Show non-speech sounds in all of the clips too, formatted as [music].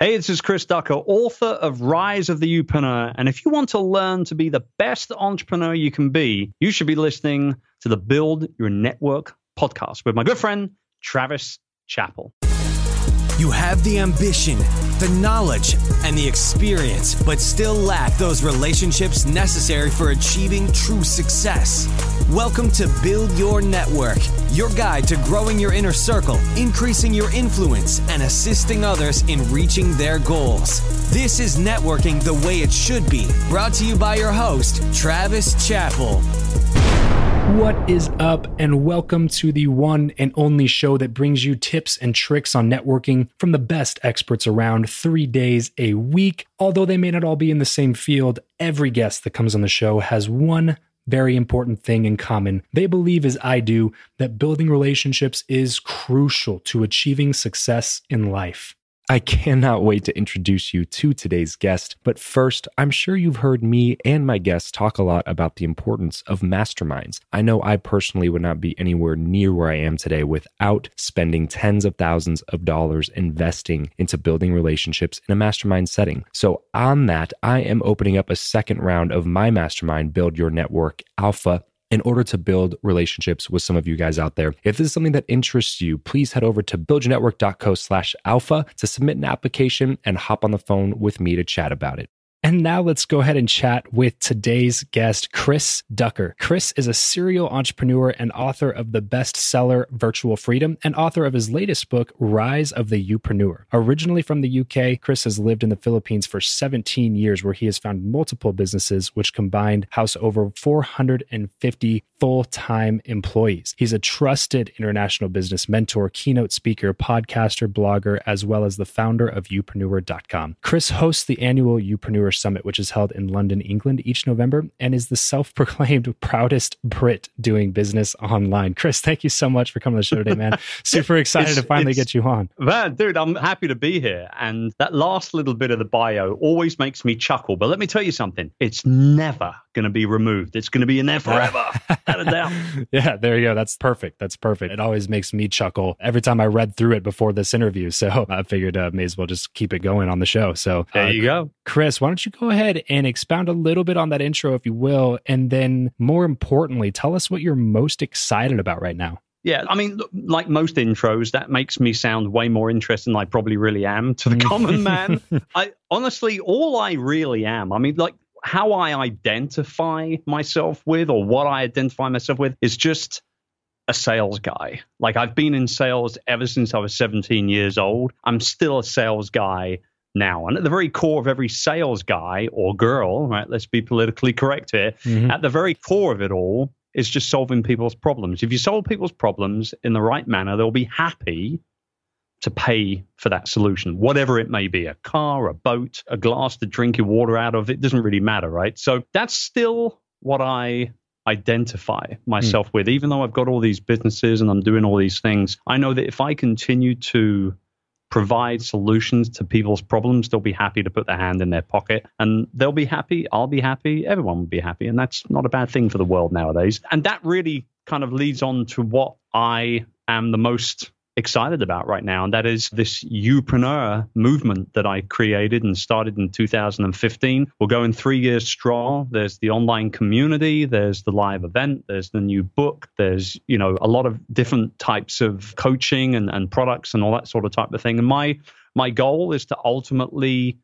Hey, this is Chris Ducker, author of Rise of the Youpreneur. And if you want to learn to be the best entrepreneur you can be, you should be listening to the Build Your Network podcast with my good friend, Travis Chappell. You have the ambition, the knowledge, and the experience, but still lack those relationships necessary for achieving true success. Welcome to Build Your Network, your guide to growing your inner circle, increasing your influence, and assisting others in reaching their goals. This is networking the way it should be. Brought to you by your host, Travis Chappell. What is up, and welcome to the one and only show that brings you tips and tricks on networking from the best experts around three days a week. Although they may not all be in the same field, every guest that comes on the show has one very important thing in common. They believe, as I do, that building relationships is crucial to achieving success in life. I cannot wait to introduce you to today's guest. But first, I'm sure you've heard me and my guests talk a lot about the importance of masterminds. I know I personally would not be anywhere near where I am today without spending tens of thousands of dollars investing into building relationships in a mastermind setting. So, on that, I am opening up a second round of my mastermind, Build Your Network Alpha in order to build relationships with some of you guys out there. If this is something that interests you, please head over to buildyournetwork.co slash alpha to submit an application and hop on the phone with me to chat about it. And now let's go ahead and chat with today's guest, Chris Ducker. Chris is a serial entrepreneur and author of the bestseller Virtual Freedom and author of his latest book, Rise of the Youpreneur. Originally from the UK, Chris has lived in the Philippines for 17 years, where he has found multiple businesses which combined house over 450 full time employees. He's a trusted international business mentor, keynote speaker, podcaster, blogger, as well as the founder of youpreneur.com. Chris hosts the annual Summit, which is held in London, England each November, and is the self proclaimed [laughs] proudest Brit doing business online. Chris, thank you so much for coming to the show today, man. [laughs] Super excited to finally get you on. Man, dude, I'm happy to be here. And that last little bit of the bio always makes me chuckle. But let me tell you something it's never going to be removed, it's going to be in there forever. [laughs] yeah, there you go. That's perfect. That's perfect. It always makes me chuckle every time I read through it before this interview. So I figured uh, may as well just keep it going on the show. So there uh, you go. Chris, why don't you go ahead and expound a little bit on that intro, if you will? And then more importantly, tell us what you're most excited about right now. Yeah, I mean, like most intros, that makes me sound way more interesting than I probably really am to the mm. common man. [laughs] I honestly, all I really am, I mean, like how I identify myself with or what I identify myself with is just a sales guy. Like I've been in sales ever since I was 17 years old. I'm still a sales guy now. And at the very core of every sales guy or girl, right? Let's be politically correct here. Mm-hmm. At the very core of it all is just solving people's problems. If you solve people's problems in the right manner, they'll be happy to pay for that solution, whatever it may be a car, a boat, a glass to drink your water out of. It doesn't really matter, right? So that's still what I identify myself mm. with. Even though I've got all these businesses and I'm doing all these things, I know that if I continue to provide solutions to people's problems, they'll be happy to put their hand in their pocket and they'll be happy. I'll be happy. Everyone will be happy. And that's not a bad thing for the world nowadays. And that really kind of leads on to what I am the most excited about right now, and that is this Youpreneur movement that I created and started in 2015. We're going three years strong. There's the online community, there's the live event, there's the new book, there's you know a lot of different types of coaching and, and products and all that sort of type of thing. And my my goal is to ultimately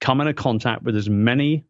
come into contact with as many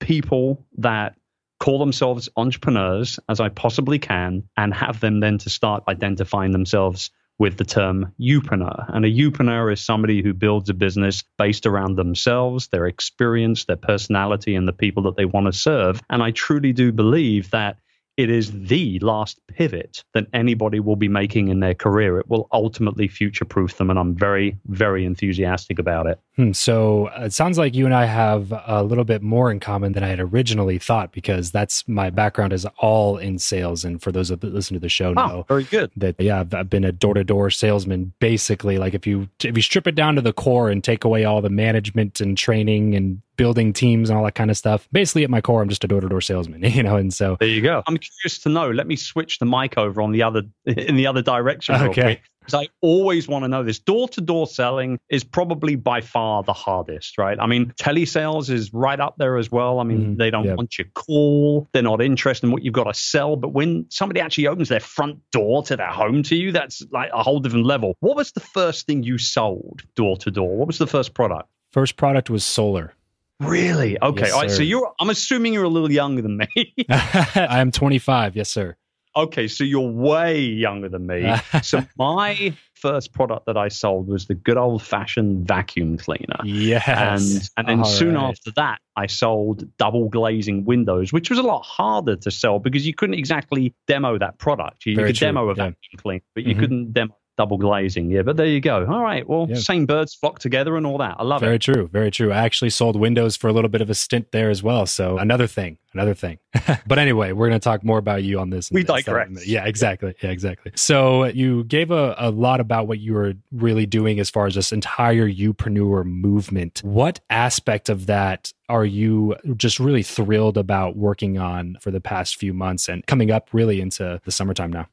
people that call themselves entrepreneurs as I possibly can and have them then to start identifying themselves with the term youpreneur. And a youpreneur is somebody who builds a business based around themselves, their experience, their personality, and the people that they want to serve. And I truly do believe that it is the last pivot that anybody will be making in their career. It will ultimately future proof them. And I'm very, very enthusiastic about it. Hmm, so uh, it sounds like you and I have a little bit more in common than I had originally thought because that's my background is all in sales. And for those that listen to the show oh, know, very good. That yeah, I've, I've been a door to door salesman. Basically, like if you if you strip it down to the core and take away all the management and training and building teams and all that kind of stuff. Basically, at my core, I'm just a door to door salesman, [laughs] you know. And so there you go. I'm curious to know. Let me switch the mic over on the other [laughs] in the other direction. Okay. Because I always want to know this. Door to door selling is probably by far the hardest, right? I mean, telesales is right up there as well. I mean, mm, they don't want your call, they're not interested in what you've got to sell. But when somebody actually opens their front door to their home to you, that's like a whole different level. What was the first thing you sold door to door? What was the first product? First product was solar. Really? Okay. Yes, All right. So you're. I'm assuming you're a little younger than me. [laughs] I am 25. Yes, sir. Okay, so you're way younger than me. [laughs] so my first product that I sold was the good old fashioned vacuum cleaner. Yes. And and then All soon right. after that, I sold double glazing windows, which was a lot harder to sell because you couldn't exactly demo that product. You, you could true. demo a vacuum yeah. cleaner, but you mm-hmm. couldn't demo double glazing. Yeah, but there you go. All right. Well, yeah. same birds flock together and all that. I love very it. Very true. Very true. I actually sold windows for a little bit of a stint there as well. So another thing, another thing. [laughs] but anyway, we're going to talk more about you on this. We digress. Yeah, exactly. Yeah, exactly. So you gave a, a lot about what you were really doing as far as this entire Youpreneur movement. What aspect of that are you just really thrilled about working on for the past few months and coming up really into the summertime now?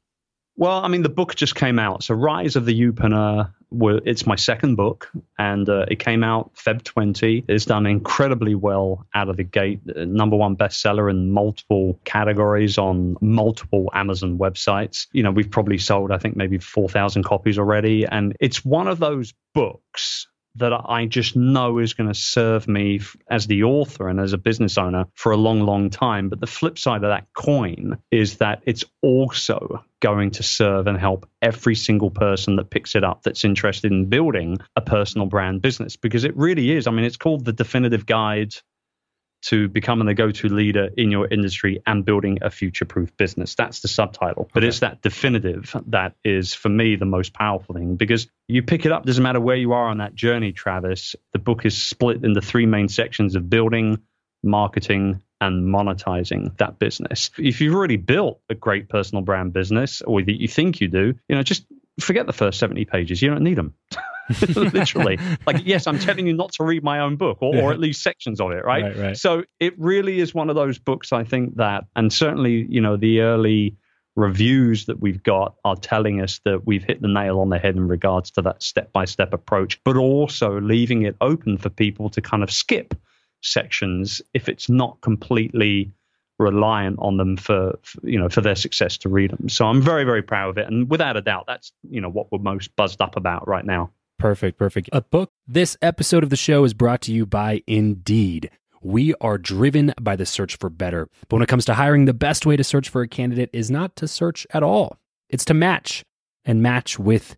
Well, I mean, the book just came out. So, Rise of the Youpreneur, it's my second book, and uh, it came out Feb 20. It's done incredibly well out of the gate. Uh, number one bestseller in multiple categories on multiple Amazon websites. You know, we've probably sold, I think, maybe 4,000 copies already. And it's one of those books that I just know is going to serve me as the author and as a business owner for a long, long time. But the flip side of that coin is that it's also going to serve and help every single person that picks it up that's interested in building a personal brand business because it really is. I mean, it's called the definitive guide to becoming the go-to leader in your industry and building a future-proof business. That's the subtitle. But okay. it's that definitive that is for me the most powerful thing because you pick it up doesn't matter where you are on that journey, Travis. The book is split into three main sections of building, marketing, and monetizing that business. If you've already built a great personal brand business or that you think you do, you know, just forget the first 70 pages. You don't need them. [laughs] literally. like, yes, I'm telling you not to read my own book or, yeah. or at least sections of it, right? right? Right, So it really is one of those books, I think that, and certainly, you know, the early reviews that we've got are telling us that we've hit the nail on the head in regards to that step by step approach, but also leaving it open for people to kind of skip sections if it's not completely reliant on them for, for, you know for their success to read them. So I'm very very proud of it, and without a doubt, that's you know what we're most buzzed up about right now. Perfect, perfect. A book. This episode of the show is brought to you by Indeed. We are driven by the search for better. But when it comes to hiring, the best way to search for a candidate is not to search at all. It's to match and match with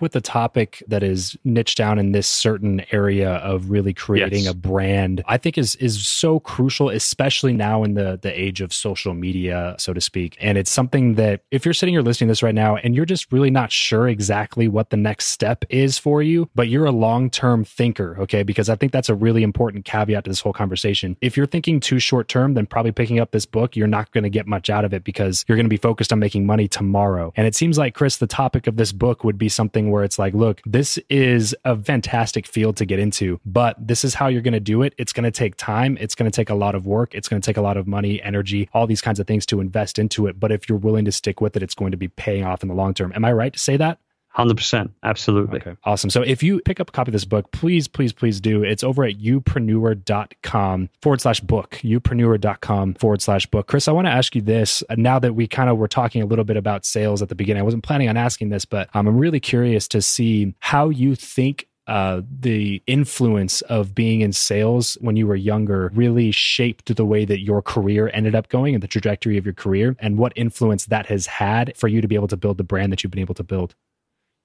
with a topic that is niched down in this certain area of really creating yes. a brand, I think is is so crucial, especially now in the the age of social media, so to speak. And it's something that if you're sitting here listening to this right now and you're just really not sure exactly what the next step is for you, but you're a long term thinker, okay? Because I think that's a really important caveat to this whole conversation. If you're thinking too short term, then probably picking up this book, you're not going to get much out of it because you're going to be focused on making money tomorrow. And it seems like Chris, the topic of this book would be something where it's like, look, this is a fantastic field to get into, but this is how you're going to do it. It's going to take time. It's going to take a lot of work. It's going to take a lot of money, energy, all these kinds of things to invest into it. But if you're willing to stick with it, it's going to be paying off in the long term. Am I right to say that? 100%. Absolutely. Okay. Awesome. So if you pick up a copy of this book, please, please, please do. It's over at youpreneur.com forward slash book, youpreneur.com forward slash book. Chris, I want to ask you this uh, now that we kind of were talking a little bit about sales at the beginning. I wasn't planning on asking this, but um, I'm really curious to see how you think uh, the influence of being in sales when you were younger really shaped the way that your career ended up going and the trajectory of your career, and what influence that has had for you to be able to build the brand that you've been able to build.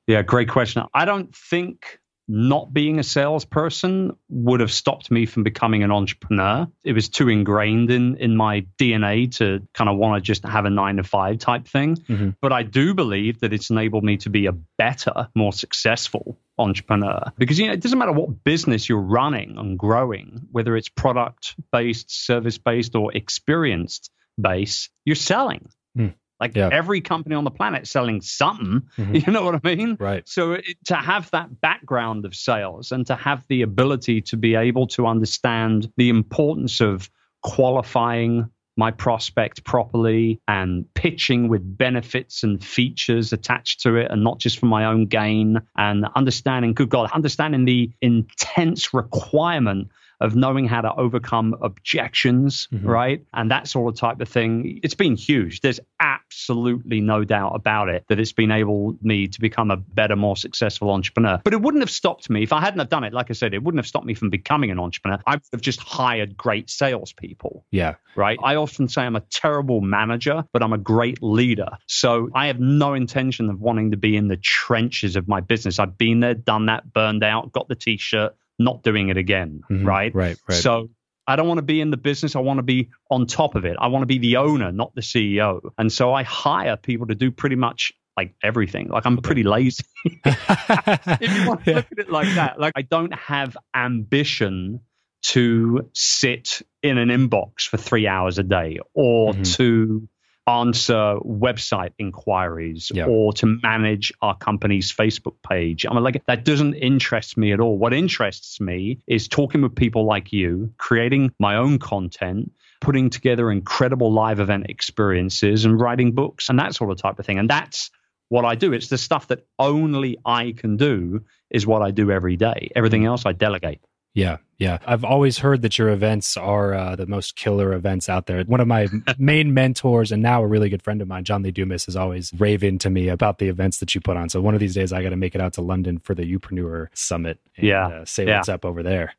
Yeah, great question. I don't think not being a salesperson would have stopped me from becoming an entrepreneur. It was too ingrained in in my DNA to kind of want to just have a 9 to 5 type thing. Mm-hmm. But I do believe that it's enabled me to be a better, more successful entrepreneur because you know it doesn't matter what business you're running and growing, whether it's product based, service based or experienced based, you're selling. Mm. Like yeah. every company on the planet selling something, mm-hmm. [laughs] you know what I mean? Right. So it, to have that background of sales and to have the ability to be able to understand the importance of qualifying my prospect properly and pitching with benefits and features attached to it and not just for my own gain and understanding good god understanding the intense requirement of knowing how to overcome objections, mm-hmm. right? And that sort of type of thing. It's been huge. There's absolutely no doubt about it that it's been able me to become a better, more successful entrepreneur. But it wouldn't have stopped me if I hadn't have done it. Like I said, it wouldn't have stopped me from becoming an entrepreneur. I would have just hired great salespeople. Yeah. Right. I often say I'm a terrible manager, but I'm a great leader. So I have no intention of wanting to be in the trenches of my business. I've been there, done that, burned out, got the t-shirt not doing it again, mm-hmm. right? Right, right. So I don't want to be in the business. I want to be on top of it. I want to be the owner, not the CEO. And so I hire people to do pretty much like everything. Like I'm pretty lazy. [laughs] if you want to [laughs] look at it like that, like I don't have ambition to sit in an inbox for three hours a day or mm-hmm. to answer website inquiries yeah. or to manage our company's Facebook page. I mean, like that doesn't interest me at all. What interests me is talking with people like you, creating my own content, putting together incredible live event experiences and writing books and that sort of type of thing. And that's what I do. It's the stuff that only I can do is what I do every day. Everything mm. else I delegate. Yeah, yeah. I've always heard that your events are uh, the most killer events out there. One of my [laughs] main mentors and now a really good friend of mine, John Lee Dumas, has always raving to me about the events that you put on. So one of these days, I got to make it out to London for the Youpreneur Summit. And, yeah, uh, say yeah. what's up over there.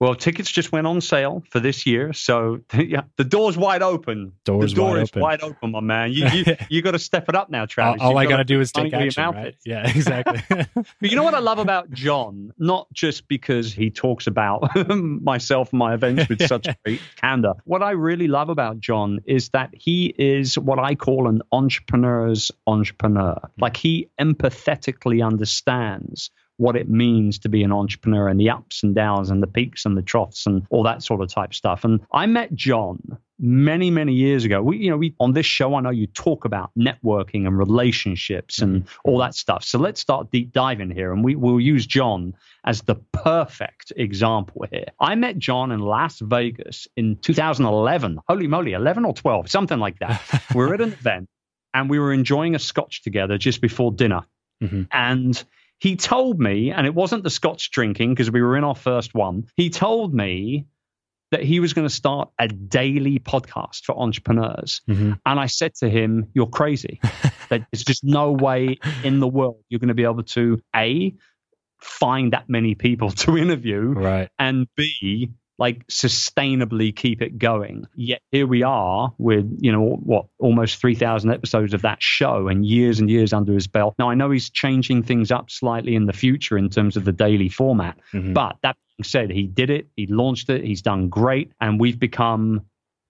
Well, tickets just went on sale for this year, so [laughs] yeah, the door's wide open. Door's the door wide is open. wide open, my man. You you, [laughs] you got to step it up now, All, Travis. all You've I got to do is take action, right? Yeah, exactly. [laughs] But you know what I love about John? Not just because he talks about myself and my events with such great candor. What I really love about John is that he is what I call an entrepreneur's entrepreneur. Like he empathetically understands what it means to be an entrepreneur and the ups and downs and the peaks and the troughs and all that sort of type stuff. And I met John many many years ago. We you know we on this show i know you talk about networking and relationships and all that stuff. So let's start deep diving here and we will use john as the perfect example here. I met john in las vegas in 2011 holy moly 11 or 12 something like that. [laughs] We were at an event and we were enjoying a scotch together just before dinner. Mhm. and he told me and it wasn't the scotch drinking because we were in our first one he told me that he was going to start a daily podcast for entrepreneurs. Mhm. And I said to him, You're crazy. [laughs] that there's just no way in the world you're going to be able to A, find that many people to [laughs] interview, Right. and B, like sustainably keep it going. Yet here we are with, you know, what, almost 3,000 episodes of that show and years and years under his belt. Now, I know he's changing things up slightly in the future in terms of the daily format, Mhm. but that being said, he did it, he launched it, he's done great, and we've become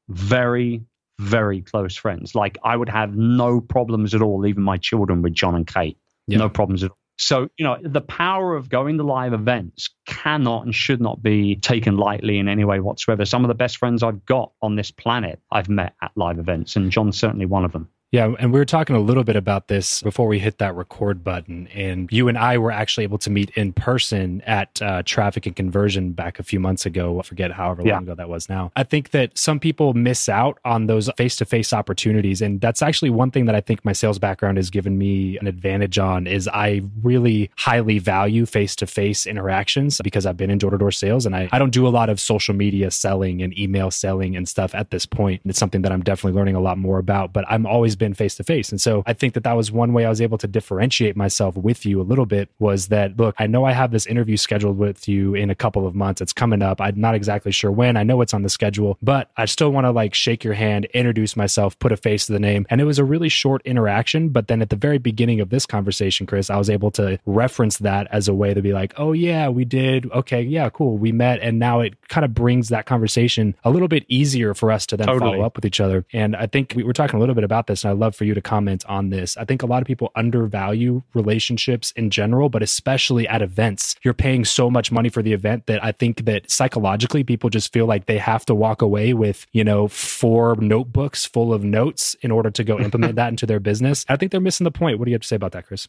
very, very close friends. Like I would have no problems at all leaving my children with John and Kate. Yeah. No problems at all. So, you know, the power of going to live events cannot and should not be taken lightly in any way whatsoever. Some of the best friends I've got on this planet I've met at live events, and John's certainly one of them. Yeah, and we were talking a little bit about this before we hit that record button. And you and I were actually able to meet in person at uh, Traffic and Conversion back a few months ago. I forget however long ago that was now. I think that some people miss out on those face to face opportunities. And that's actually one thing that I think my sales background has given me an advantage on is I really highly value face to face interactions because I've been in door to door sales and I, I don't do a lot of social media selling and email selling and stuff at this point. It's something that I'm definitely learning a lot more about, but I'm always been face to face. And so I think that that was one way I was able to differentiate myself with you a little bit was that, look, I know I have this interview scheduled with you in a couple of months. It's coming up. I'm not exactly sure when. I know it's on the schedule, but I still want to like shake your hand, introduce myself, put a face to the name. And it was a really short interaction. But then at the very beginning of this conversation, Chris, I was able to reference that as a way to be like, oh, yeah, we did. Okay, yeah, cool. We met. And now it kind of brings that conversation a little bit easier for us to then Totally. follow up with each other. And I think we were talking a little bit about this, and I'd love for you to comment on this. I think a lot of people undervalue relationships in general, but especially at events. You're paying so much money for the event that I think that psychologically people just feel like they have to walk away with, you know, four notebooks full of notes in order to go [laughs] implement that into their business. I think they're missing the point. What do you have to say about that, Chris?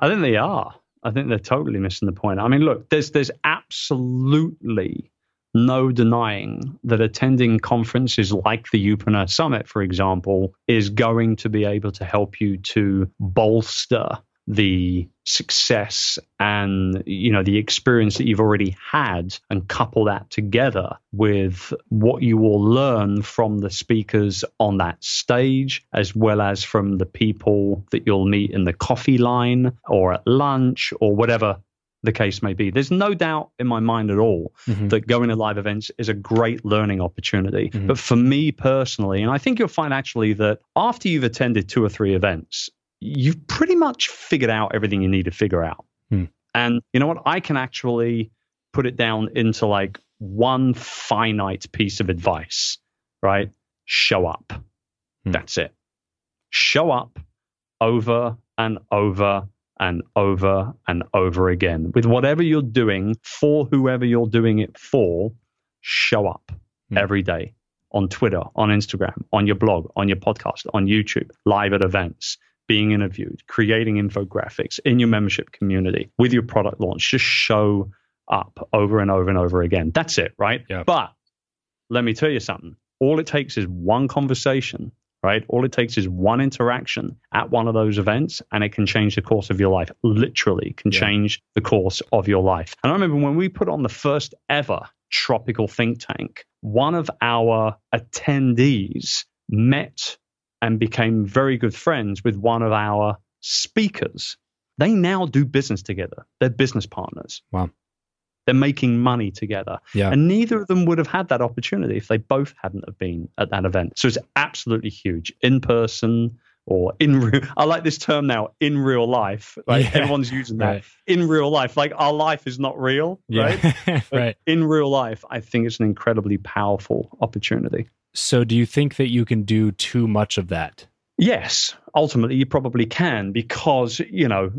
I think they are. I think they're totally missing the point. I mean, look, there's there's absolutely no denying that attending conferences like the Youpreneur Summit, for example, is going to be able to help you to bolster the success and you know the experience that you've already had and couple that together with what you will learn from the speakers on that stage as well as from the people that you'll meet in the coffee line or at lunch or whatever the case may be there's no doubt in my mind at all Mhm. that going to live events is a great learning opportunity. Mhm. But for me personally, and I think you'll find actually that after you've attended two or three events, you've pretty much figured out everything you need to figure out. Hmm. And you know what? I can actually put it down into like one finite piece of advice, right? Show up. Hmm. That's it. Show up over and over and over and over again with whatever you're doing for whoever you're doing it for. Show up Hmm. every day on Twitter, on Instagram, on your blog, on your podcast, on YouTube, live at events, being interviewed, creating infographics in your membership community with your product launch. Just show up over and over and over again. That's it, right? Yeah. But let me tell you something. all it takes is one conversation, right? All it takes is one interaction at one of those events, and it can change the course of your life. Literally, can yeah. change the course of your life. And I remember when we put on the first ever tropical think tank, one of our attendees met and became very good friends with one of our speakers. They now do business together. They're business partners. Wow. They're making money together. Yeah. And neither of them would have had that opportunity if they both hadn't have been at that event. So it's absolutely huge. In person or in [laughs] real I like this term now, in real life. Like yeah. everyone's using that. Right. In real life. Like our life is not real. Yeah. Right. [laughs] right. In real life, I think it's an incredibly powerful opportunity. So do you think that you can do too much of that? Yes, ultimately you probably can because, you know,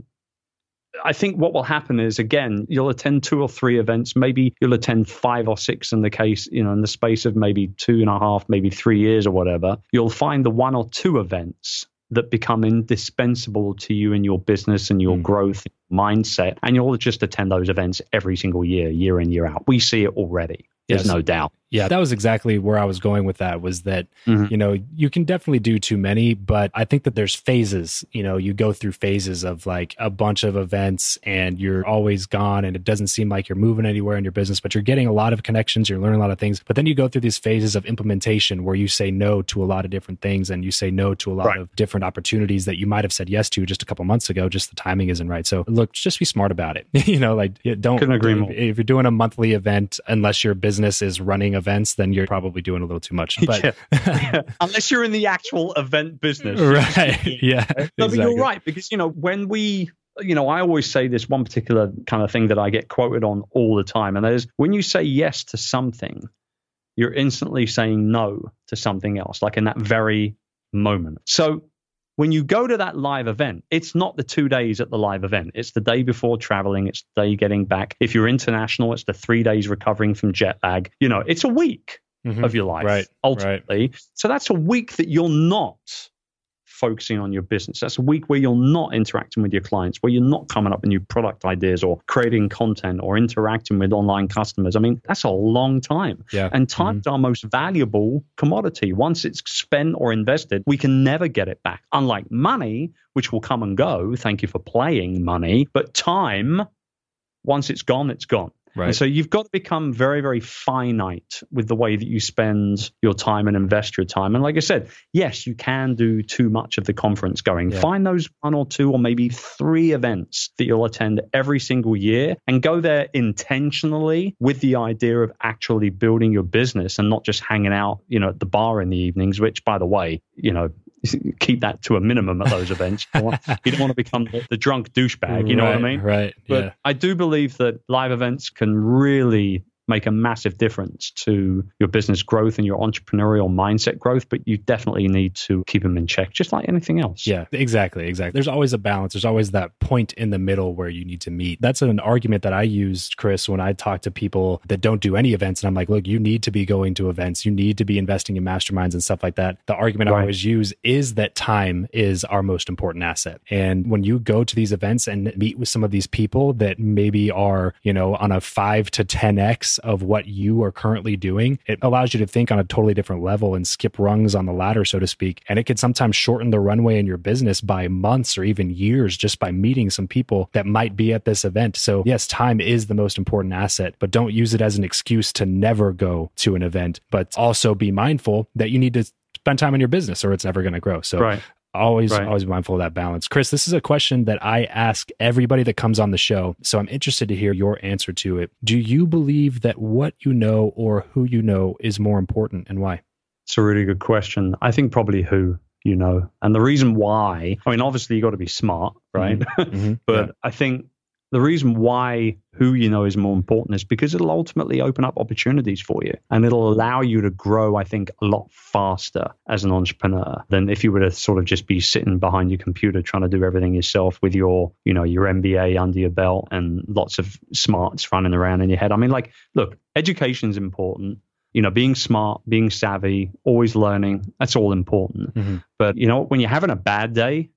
I think what will happen is again, you'll attend two or three events. Maybe you'll attend five or six in the case, you know, in the space of maybe two and a half, maybe three years or whatever. You'll find the one or two events that become indispensable to you in your business and your mm. growth mindset. And you'll just attend those events every single year, year in, year out. We see it already. There's yes. no doubt. Yeah, that was exactly where I was going with that was that, mm-hmm. you know, you can definitely do too many, but I think that there's phases, you know, you go through phases of like a bunch of events and you're always gone and it doesn't seem like you're moving anywhere in your business, but you're getting a lot of connections, you're learning a lot of things. But then you go through these phases of implementation where you say no to a lot of different things and you say no to a lot right. of different opportunities that you might have said yes to just a couple months ago, just the timing isn't right. So look, just be smart about it. [laughs] you know, like don't Couldn't agree more. if you're doing a monthly event, unless your business is running events, then you're probably doing a little too much. [laughs] But yeah. [laughs] unless you're in the actual event business, right? [laughs] yeah, no, exactly. but you're right because you know when we you know, I always say this one particular kind of thing that I get quoted on all the time, and that is when you say yes to something, you're instantly saying no to something else, like in that very moment. So when you go to that live event, it's not the two days at the live event. It's the day before traveling. It's the day getting back. If you're international, it's the three days recovering from jet lag. You know, it's a week mm-hmm. of your life, right, ultimately. Right. So that's a week that you're not focusing on your business. That's a week where you're not interacting with your clients, where you're not coming up with new product ideas or creating content or interacting with online customers. I mean, that's a long time. Yeah. And time's mm-hmm. our most valuable commodity. Once it's spent or invested, we can never get it back. Unlike money, which will come and go. Thank you for playing money. But time, once it's gone, it's gone. Right. And so you've got to become very, very finite with the way that you spend your time and invest your time. And like I said, yes, you can do too much of the conference going. Yeah. Find those one or two or maybe three events that you'll attend every single year and go there intentionally with the idea of actually building your business and not just hanging out, you know, at the bar in the evenings, which by the way, you know, keep that to a minimum at those events. You don't want, [laughs] you don't want to become the, the, drunk douchebag. You know right, what I mean? Right. But yeah. I do believe that live events can really make a massive difference to your business growth and your entrepreneurial mindset growth, but you definitely need to keep them in check, just like anything else. Yeah, exactly. Exactly. There's always a balance. There's always that point in the middle where you need to meet. That's an argument that I used, Chris, when I talk to people that don't do any events. And I'm like, look, you need to be going to events. You need to be investing in masterminds and stuff like that. The argument right. I always use is that time is our most important asset. And when you go to these events and meet with some of these people that maybe are, you know, on a five to 10x of what you are currently doing, it allows you to think on a totally different level and skip rungs on the ladder, so to speak. And it can sometimes shorten the runway in your business by months or even years just by meeting some people that might be at this event. So, yes, time is the most important asset, but don't use it as an excuse to never go to an event. But also be mindful that you need to spend time in your business or it's never going to grow. So right always right. always mindful of that balance chris this is a question that i ask everybody that comes on the show so i'm interested to hear your answer to it do you believe that what you know or who you know is more important and why it's a really good question i think probably who you know and the reason why i mean obviously you got to be smart right mm-hmm. [laughs] Mm-hmm. but yeah. i think the reason why who you know is more important is because it'll ultimately open up opportunities for you and it'll allow you to grow, I think, a lot faster as an entrepreneur than if you were to sort of just be sitting behind your computer trying to do everything yourself with your, you know, your MBA under your belt and lots of smarts running around in your head. I mean, like, look, education is important you know, being smart, being savvy, always learning, that's all important. Mm-hmm. But, you know, when you're having a bad day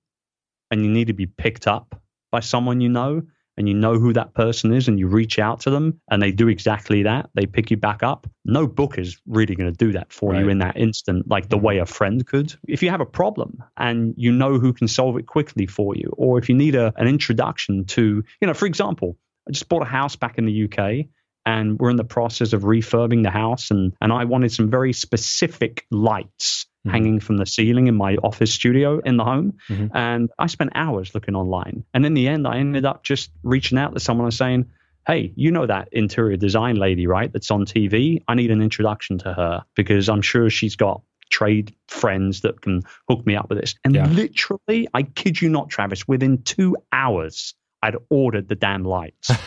and you need to be picked up by someone you know, and you know who that person is and you reach out to them and they do exactly that, they pick you back up, no book is really going to do that for right. you in that instant, like the way a friend could. If you have a problem and you know who can solve it quickly for you, or if you need a, an introduction to, you know, for example, I just bought a house back in the UK and we're in the process of refurbing the house and and I wanted some very specific lights mm-hmm. hanging from the ceiling in my office studio in the home mm-hmm. and I spent hours looking online and in the end I ended up just reaching out to someone and saying hey you know that interior design lady right that's on TV I need an introduction to her because I'm sure she's got trade friends that can hook me up with this and yeah. literally I kid you not Travis within 2 hours I'd ordered the damn lights. [laughs]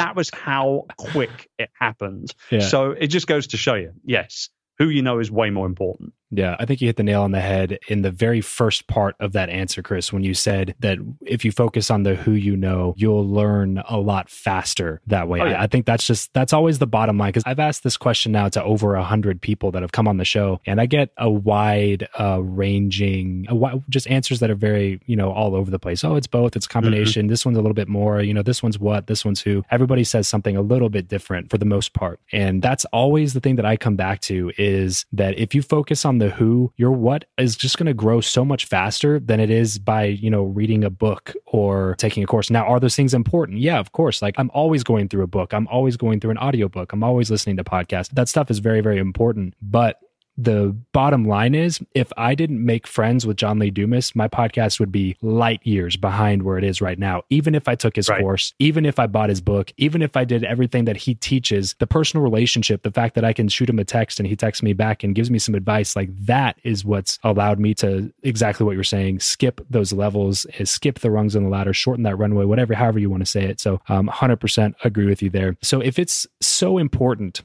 That was how quick it happened. Yeah. So it just goes to show you, yes, who you know is way more important. Yeah, I think you hit the nail on the head in the very first part of that answer, Chris, when you said that if you focus on the who you know, you'll learn a lot faster that way. Oh, yeah. I, think that's just, that's always the bottom line. Cause I've asked this question now to over a hundred people that have come on the show and I get a wide uh, ranging, a wide, just answers that are very, you know, all over the place. Oh, it's both. It's combination. Mm-hmm. This one's a little bit more, you know, this one's what, this one's who. Everybody says something a little bit different for the most part. And that's always the thing that I come back to is that if you focus on the who, your what is just going to grow so much faster than it is by, you know, reading a book or taking a course. Now, are those things important? Yeah, of course. Like I'm always going through a book. I'm always going through an audiobook. I'm always listening to podcasts. That stuff is very, very important. But the bottom line is if I didn't make friends with John Lee Dumas, my podcast would be light years behind where it is right now. Even if I took his right. course, even if I bought his book, even if I did everything that he teaches, the personal relationship, the fact that I can shoot him a text and he texts me back and gives me some advice, like that is what's allowed me to exactly what you're saying, skip those levels, eh, skip the rungs on the ladder, shorten that runway, whatever, however you want to say it. So um, 100% agree with you there. So if it's so important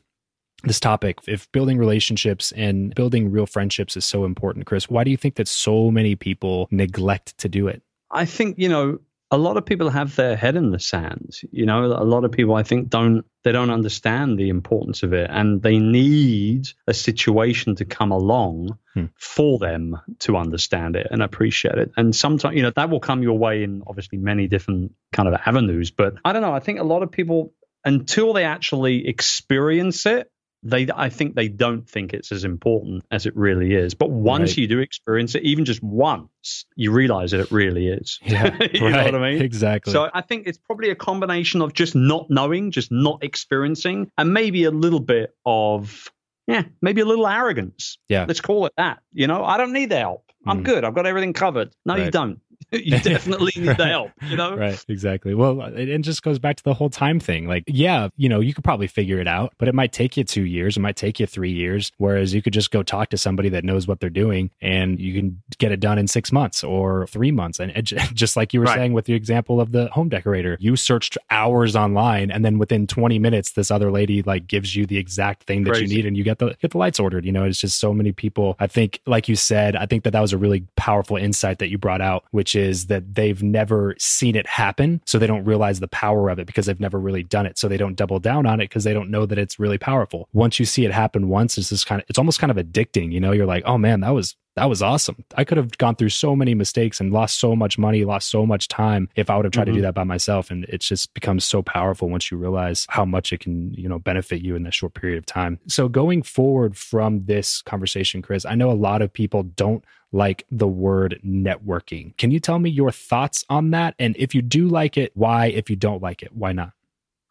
this topic if building relationships and building real friendships is so important chris why do you think that so many people neglect to do it? I think you know a lot of people have their head in the sand. You know a lot of people i think don't they don't understand the importance of it and they need a situation to come along hmm. for them to understand it and appreciate it. And sometimes you know that will come your way in obviously many different kind of avenues but i don't know i think a lot of people until they actually experience it they I think they don't think it's as important as it really is. But once right. you do experience it, even just once, you realize that it really is. [laughs] Yeah, you right. know what I mean? Exactly. So I think it's probably a combination of just not knowing, just not experiencing, and maybe a little bit of yeah, maybe a little arrogance. Yeah. Let's call it that. You know, I don't need the help. I'm mm. good. I've got everything covered. No, right. you don't. [laughs] you definitely [laughs] need right. the help, you know? Right, exactly. Well, it, it just goes back to the whole time thing. Like, yeah, you know, you could probably figure it out, but it might take you two years. It might take you three years. Whereas you could just go talk to somebody that knows what they're doing and you can get it done in six months or three months. And it, [laughs] just like you were right. saying with the example of the home decorator, you searched hours online and then within 20 minutes, this other lady like gives you the exact thing that Crazy. you need and you get the, get the lights ordered. You know, it's just so many people. I think, like you said, I think that that was a really powerful insight that you brought out, which is that they've never seen it happen. So they don't realize the power of it because they've never really done it. So they don't double down on it because they don't know that it's really powerful. Once you see it happen once, it's just kind of, it's almost kind of addicting. You know, you're like, oh man, that was, that was awesome. I could have gone through so many mistakes and lost so much money, lost so much time if I would have tried mm-hmm. to do mm-hmm. that by myself. And it just becomes so powerful once you realize how much it can, you know, benefit you in that short period of time. So going forward from this conversation, Chris, I know a lot of people don't like the word networking. Can you tell me your thoughts on that? And if you do like it, why? If you don't like it, why not?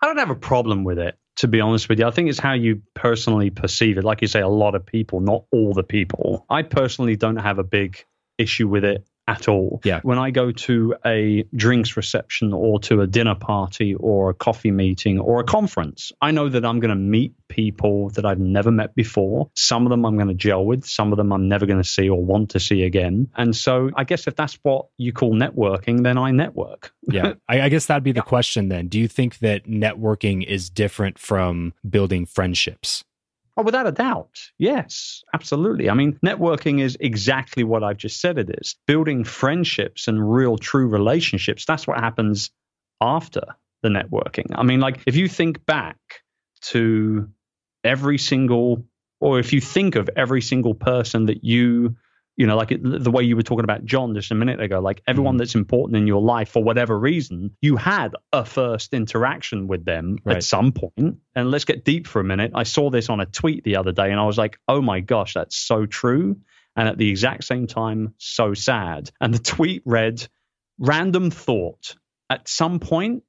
I don't have a problem with it to be honest with you. I think it's how you personally perceive it. Like you say, a lot of people, not all the people. I personally don't have a big issue with it at all. Yeah. When I go to a drinks reception or to a dinner party or a coffee meeting or a conference, I know that I'm going to meet people that I've never met before. Some of them I'm going to gel with, some of them I'm never going to see or want to see again. And so I guess if that's what you call networking, then I network. [laughs] yeah. I, I guess that'd be the question then. Do you think that networking is different from building friendships? Oh, without a doubt. Yes, absolutely. I mean, networking is exactly what I've just said it is. Building friendships and real true relationships, that's what happens after the networking. I mean, like if you think back to every single, or if you think of every single person that you you know, like the way you were talking about John just a minute ago, like everyone Mm-hmm. that's important in your life for whatever reason, you had a first interaction with them Right. at some point. And let's get deep for a minute. I saw this on a tweet the other day and I was like, oh my gosh, that's so true. And at the exact same time, so sad. And the tweet read, random thought. At some point,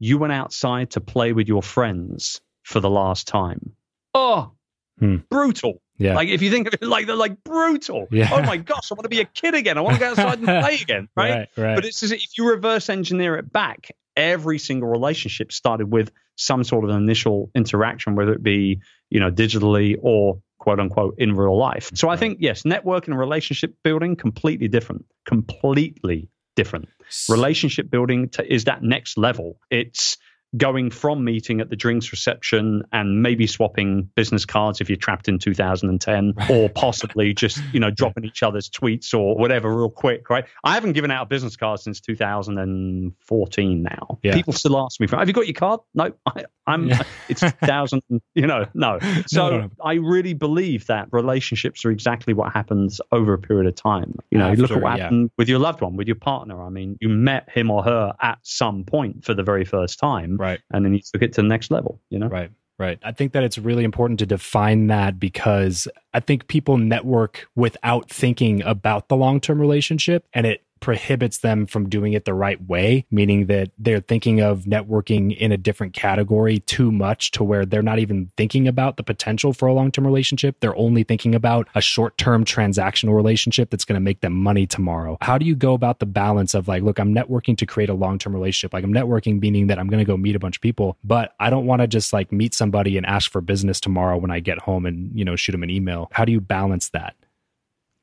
you went outside to play with your friends for the last time. Oh, Hmm. brutal. Yeah. Like if you think of it like they're like brutal. [laughs] Yeah. Oh my gosh, I want to be a kid again. I want to go outside and [laughs] play again. Right. right. Right. But it's as if you reverse engineer it back, every single relationship started with some sort of initial interaction, whether it be, you know, digitally or quote unquote in real life. So I think yes, networking and relationship building completely different. Completely different. Relationship building t- is that next level. It's going from meeting at the drinks reception and maybe swapping business cards if you're trapped in 2010 or possibly just you know [laughs] dropping each other's tweets or whatever real quick right? I haven't given out a business card since 2014 now. Yeah. people still ask me for have you got your card? No. I, i'm Yeah. [laughs] it's thousand, you know no [laughs] so No, no, no. i really believe that relationships are exactly what happens over a period of time you know you look at what yeah. happened with your loved one with your partner i mean you met him or her at some point for the very first time right. and then you took it to the next level you know Right. Right. I think that it's really important to define that because I think people network without thinking about the long term relationship and it prohibits them from doing it the right way, meaning that they're thinking of networking in a different category too much to where they're not even thinking about the potential for a long term relationship. They're only thinking about a short term transactional relationship that's going to make them money tomorrow. How do you go about the balance of like, look, I'm networking to create a long term relationship? Like, I'm networking meaning that I'm going to go meet a bunch of people, but I don't want to just like meet somebody and ask for business tomorrow when I get home and, you know, shoot them an email. How do you balance that?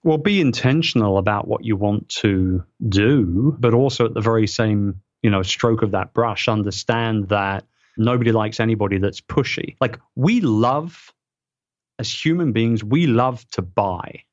Well be intentional about what you want to do but also at the very same you know stroke of that brush understand that nobody likes anybody that's pushy. Like we love as human beings we love to buy.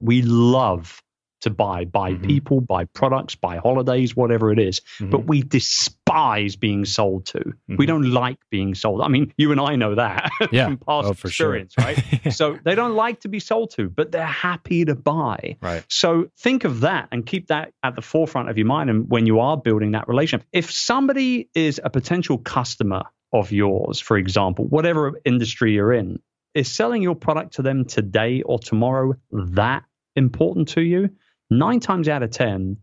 We love to buy buy Mhm. people buy products buy holidays whatever it is Mm-hmm. but we despise being sold to we Mhm. don't like being sold i mean you and i know that [laughs] Yeah. from past Oh, for sure. experience right [laughs] so they don't like to be sold to, but they're happy to buy. right. So think of that and keep that at the forefront of your mind. And when you are building that relationship, if somebody is a potential customer of yours, for example, whatever industry you're in, is selling your product to them today or tomorrow that important to you? Nine times out of 10,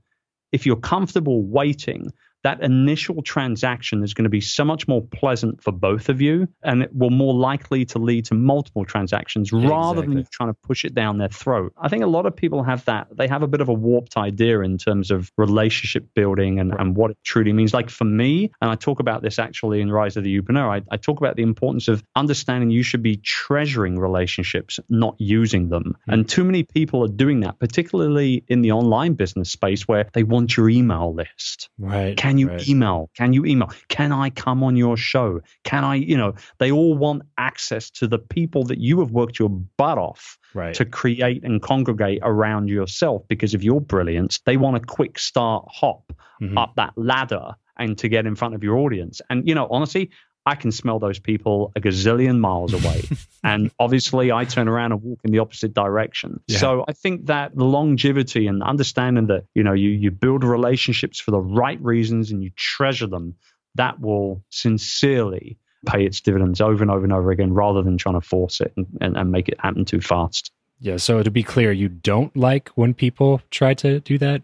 if you're comfortable waiting, that initial transaction is going to be so much more pleasant for both of you and it will more likely to lead to multiple transactions Yeah, rather than exactly. you trying to push it down their throat. I think a lot of people have that. They have a bit of a warped idea in terms of relationship building and, and what it truly means. Like for me, and I talk about this actually in Rise of the Youpreneur, I, I talk about the importance of understanding you should be treasuring relationships, not using them. Hmm. And too many people are doing that, particularly in the online business space where they want your email list. Right. Can you right. email? Can you email? Can I come on your show? Can I, you know, they all want access to the people that you have worked your butt off Right. to create and congregate around yourself because of your brilliance. They want a quick start hop Mhm. up that ladder and to get in front of your audience. And, you know, honestly, I can smell those people a gazillion miles away. [laughs] and obviously, I turn around and walk in the opposite direction. Yeah. So I think that the longevity and understanding that, you know, you, you build relationships for the right reasons and you treasure them, that will sincerely pay its dividends over and over and over again rather than trying to force it and, and, and make it happen too fast. Yeah. So to be clear, you don't like when people try to do that.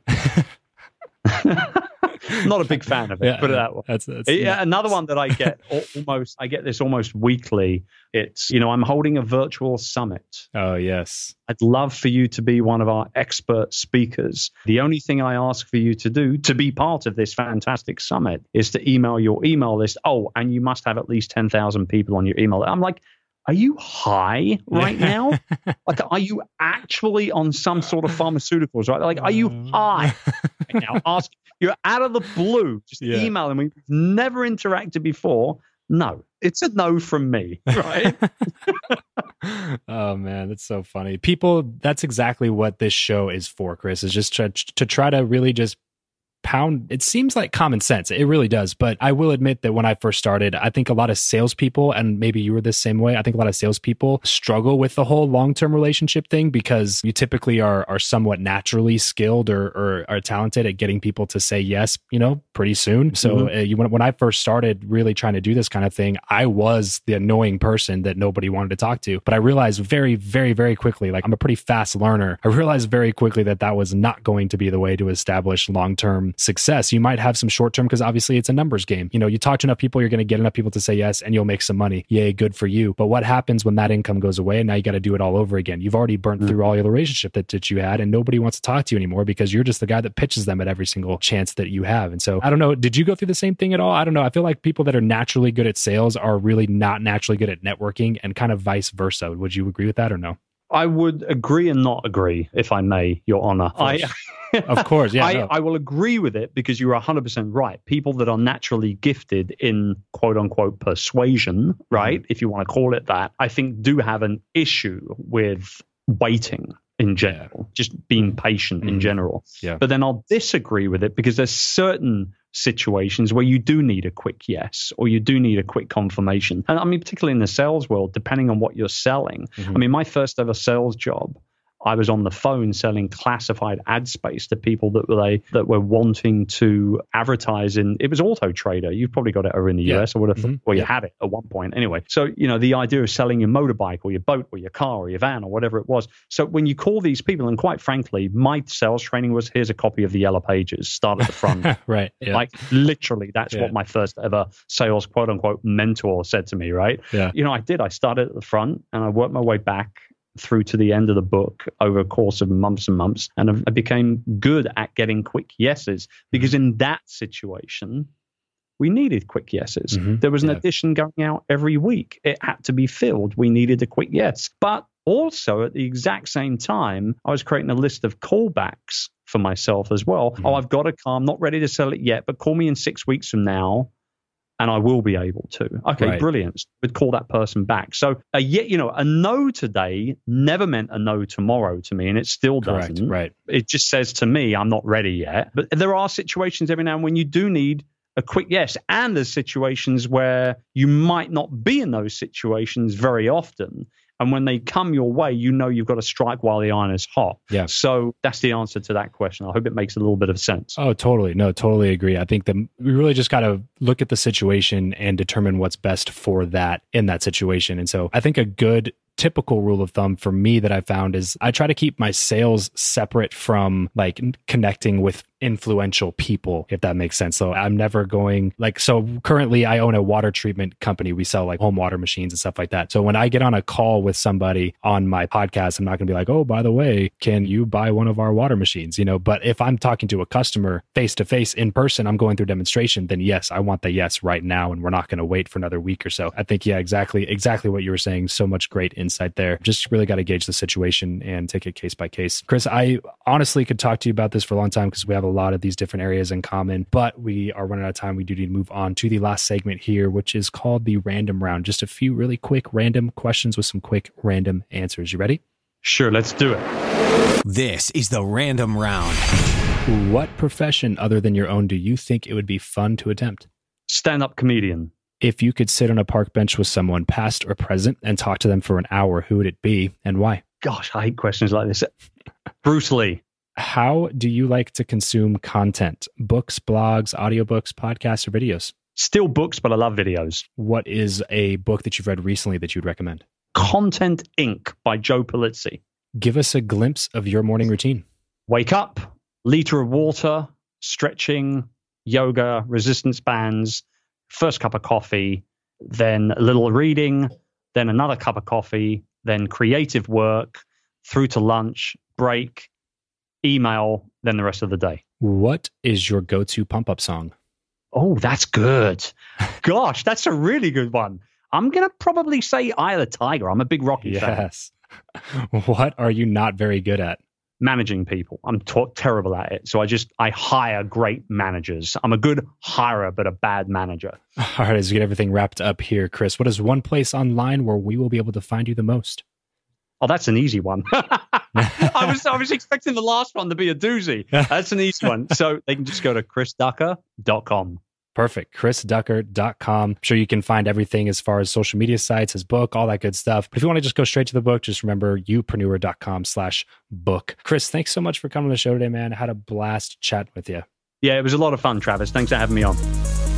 [laughs] [laughs] Not a big fan of it, yeah, put it that way. That's, that's Yeah, another one that I [laughs] get almost, I get this almost weekly. It's, you know, I'm holding a virtual summit. Oh yes. I'd love for you to be one of our expert speakers. The only thing I ask for you to do to be part of this fantastic summit is to email your email list. Oh, and you must have at least 10,000 people on your email. I'm like, are you high right now? [laughs] like, are you actually on some sort of pharmaceuticals, right? Like, are you um. high right now? [laughs] Ask, you're out of the blue, just Yeah. emailing me. We've never interacted before. No, it's a no from me, right? [laughs] oh man, that's so funny. People, that's exactly what this show is for, Chris. Is just to, to try to really just pound it seems like common sense. It really does. But i will admit that when i first started i think a lot of salespeople and maybe you were the same way i think a lot of salespeople struggle with the whole long-term relationship thing because you typically are are somewhat naturally skilled or, or are talented at getting people to say yes you know pretty soon. So mm-hmm. uh, you, when, when i first started really trying to do this kind of thing i was the annoying person that nobody wanted to talk to. But i realized very very very quickly like i'm a pretty fast learner. I realized very quickly that that was not going to be the way to establish long-term success. You might have some short term because obviously it's a numbers game. You know, you talk to enough people, you're going to get enough people to say yes and you'll make some money. Yay, good for you. But what happens when that income goes away and now you got to do it all over again? You've already burnt mm-hmm. through all your relationship that, that you had and nobody wants to talk to you anymore because you're just the guy that pitches them at every single chance that you have. And so I don't know, did you go through the same thing at all? I don't know. I feel like people that are naturally good at sales are really not naturally good at networking and kind of vice versa. Would you agree with that or no? I would agree and not agree, if I may, Your Honor. I, [laughs] of course, yeah. I, no. I will agree with it because you're 100% right. People that are naturally gifted in quote unquote persuasion, right, mm if you want to call it that, I think do have an issue with waiting in general, just being patient mm in general. Yeah. But then I'll disagree with it because there's certain situations where you do need a quick yes or you do need a quick confirmation. And I mean, particularly in the sales world, depending on what you're selling. Mm-hmm. I mean, my first ever sales job, I was on the phone selling classified ad space to people that were they that were wanting to advertise in. It was Auto Trader. You've probably got it over in the yeah. US. I would have mm-hmm. Well, you yeah. had it at one point anyway. So you know the idea of selling your motorbike or your boat or your car or your van or whatever it was. So when you call these people, and quite frankly, my sales training was here's a copy of the Yellow Pages. Start at the front. [laughs] right. Yeah. Like literally, that's what my first ever sales quote unquote mentor said to me. Right. Yeah. You know, I did. I started at the front and I worked my way back through to the end of the book over a course of months and months. And I became good at getting quick yeses because in that situation, we needed quick yeses. Mm-hmm. There was an yeah. edition going out every week. It had to be filled. We needed a quick yes. But also at the exact same time, I was creating a list of callbacks for myself as well. Mm-hmm. Oh, I've got a car. I'm not ready to sell it yet, but call me in six weeks from now and I will be able to. Okay, right. brilliant. Would call that person back. So uh, a yet, you know, a no today never meant a no tomorrow to me, and it still Correct. doesn't. Right. It just says to me, I'm not ready yet. But there are situations every now and when you do need a quick yes, and there's situations where you might not be in those situations very often, and when they come your way, you know you've got to strike while the iron is hot. Yeah. So that's the answer to that question. I hope it makes a little bit of sense. Oh, totally. No, totally agree. I think that we really just got to look at the situation and determine what's best for that in that situation. And so I think a good typical rule of thumb for me that I found is I try to keep my sales separate from like connecting with influential people, if that makes sense. So I'm never going like, so currently I own a water treatment company. We sell like home water machines and stuff like that. So when I get on a call with somebody on my podcast, I'm not going to be like, oh, by the way, can you buy one of our water machines? You know, but if I'm talking to a customer face to face in person, I'm going through demonstration, then yes, I want the yes right now. And we're not going to wait for another week or so. I think, yeah, exactly, exactly what you were saying. So much great insight there. Just really got to gauge the situation and take it case by case. Chris, I honestly could talk to you about this for a long time because we have a lot of these different areas in common, but we are running out of time. We do need to move on to the last segment here, which is called the random round. Just a few really quick random questions with some quick random answers. You ready? Sure, let's do it. This is the random round. What profession other than your own do you think it would be fun to attempt? Stand up comedian. If you could sit on a park bench with someone, past or present, and talk to them for an hour, who would it be and why? Gosh, I hate questions like this. Bruce Lee. How do you like to consume content? Books, blogs, audiobooks, podcasts, or videos? Still books, but I love videos. What is a book that you've read recently that you'd recommend? Content Inc. by Joe Pulizzi. Give us a glimpse of your morning routine. Wake up, liter of water, stretching, yoga, resistance bands, first cup of coffee, then a little reading, then another cup of coffee, then creative work, through to lunch, break, email, than the rest of the day. What is your go to pump up song? Oh, that's good. [laughs] Gosh, that's a really good one. I'm going to probably say Eye of the Tiger. I'm a big Rocky yes. fan. Yes. [laughs] what are you not very good at? managing people. I'm t- terrible at it. So I just I hire great managers. I'm a good hirer, but a bad manager. [laughs] All right, as we get everything wrapped up here, Chris, what is one place online where we will be able to find you the most? Oh, that's an easy one. [laughs] I was I was expecting the last one to be a doozy. [laughs] That's an easy one. So they can just go to chrisducker.com. Perfect. ChrisDucker.com. I'm sure you can find everything as far as social media sites, his book, all that good stuff. But if you want to just go straight to the book, just remember youpreneur.com slash book. Chris, thanks so much for coming to the show today, man. I had a blast chatting with you. Yeah, it was a lot of fun, Travis. Thanks for having me on.